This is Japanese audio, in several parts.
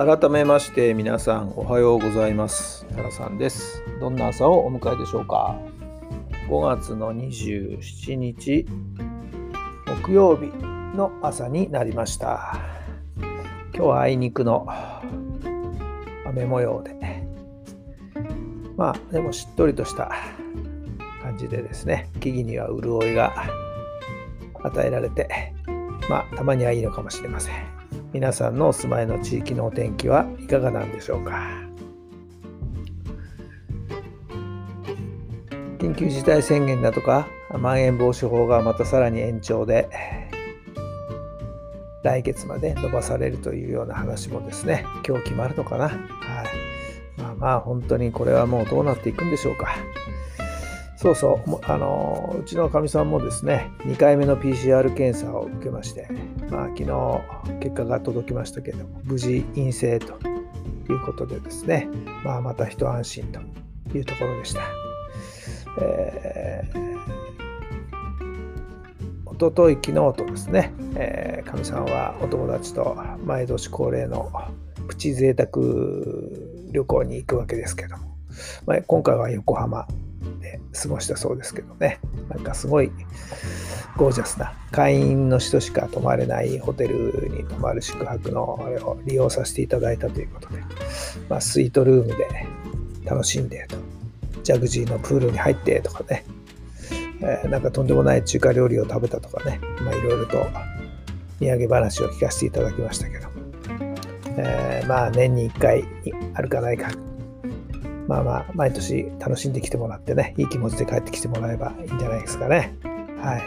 改めまして皆さんおはようございます。タラさんです。どんな朝をお迎えでしょうか？5月の27日木曜日の朝になりました。今日はあいにくの雨模様で。まあでもしっとりとした感じでですね木々には潤いが与えられてまあたまにはいいのかもしれません。皆さんのお住まいの地域のお天気はいかがなんでしょうか？緊急事態宣言だとかまん延防止法がまたさらに延長で来月まで伸ばされるというような話もですね今日決まるのかな、はい。まあ、まあ本当にこれはもうどうなっていくんでしょうか？そうそう、あのうちのかみさんもですね、2回目の PCR 検査を受けまして、まあ、昨日結果が届きましたけども、無事陰性ということでですね、まあ、また一安心というところでした。えー、おととい、昨日とですね、えか、みさんはお友達と毎年恒例のプチ贅沢旅行に行くわけですけども、まあ、今回は横浜過ごしたそうですけどね。なんかすごいゴージャスな会員の人しか泊まれないホテルに泊まる宿泊のあれを利用させていただいたということで、まあ、スイートルームで楽しんでと。ジャグジーのプールに入ってとかね、えー、なんかとんでもない中華料理を食べたとかね、まあ、いろいろと土産話を聞かせていただきましたけど、えー、まあ年に1回あるかないか。まあまあ、毎年楽しんできてもらってね、いい気持ちで帰ってきてもらえばいいんじゃないですかね。はい。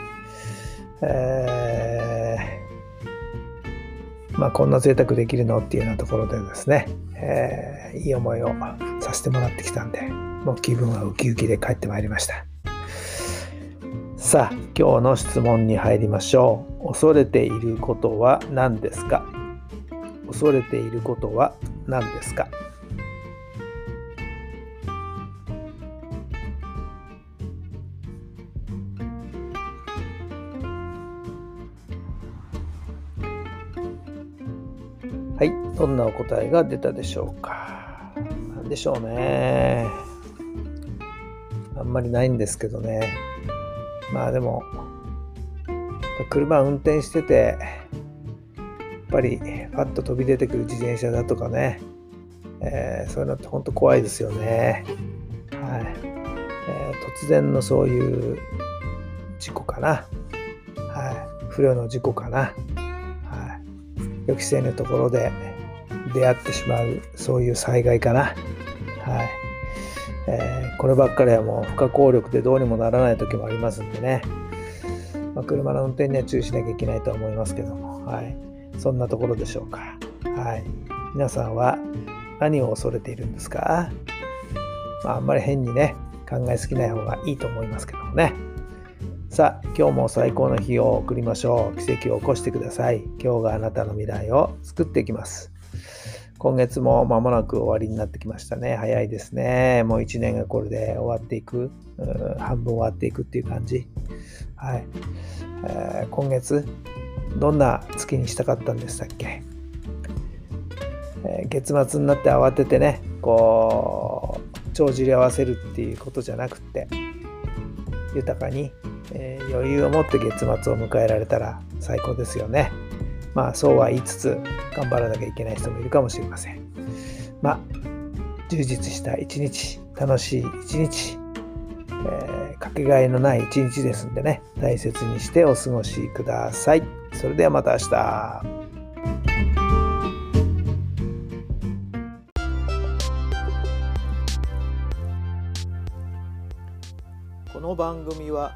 えー、まあ、こんな贅沢できるのっていうようなところでですね、えー、いい思いをさせてもらってきたんで、もう気分はウキウキで帰ってまいりました。さあ、今日の質問に入りましょう。恐れていることは何ですか？恐れていることは何ですか？はい、どんなお答えが出たでしょうか？なんでしょうね。あんまりないんですけどね。まあでも、車運転してて、やっぱりパッと飛び出てくる自転車だとかね、えー、そういうのって本当怖いですよね。はい、えー、突然のそういう事故かな。はい、不慮の事故かな。予期せぬところで出会ってしまうそういう災害かな。はいえー、こればっかりはもう不可抗力でどうにもならない時もありますんでね、まあ、車の運転には注意しなきゃいけないとは思いますけども、はい、そんなところでしょうか。はい、皆さんは何を恐れているんですか、まあ、あんまり変にね考えすぎない方がいいと思いますけどもね。さあ、今日も最高の日を送りましょう。奇跡を起こしてください。今日があなたの未来を作っていきます。今月も間もなく終わりになってきましたね。早いですね。もう1年がこれで終わっていく。半分終わっていくっていう感じ。はい。えー、今月、どんな月にしたかったんでしたっけ、えー、月末になって慌ててね、こう、帳尻合わせるっていうことじゃなくて、豊かにえー、余裕を持って月末を迎えられたら最高ですよね。まあそうは言いつつ頑張らなきゃいけない人もいるかもしれません。まあ充実した一日、楽しい一日、えー、かけがえのない一日ですんでね、大切にしてお過ごしください。それではまた明日。この番組は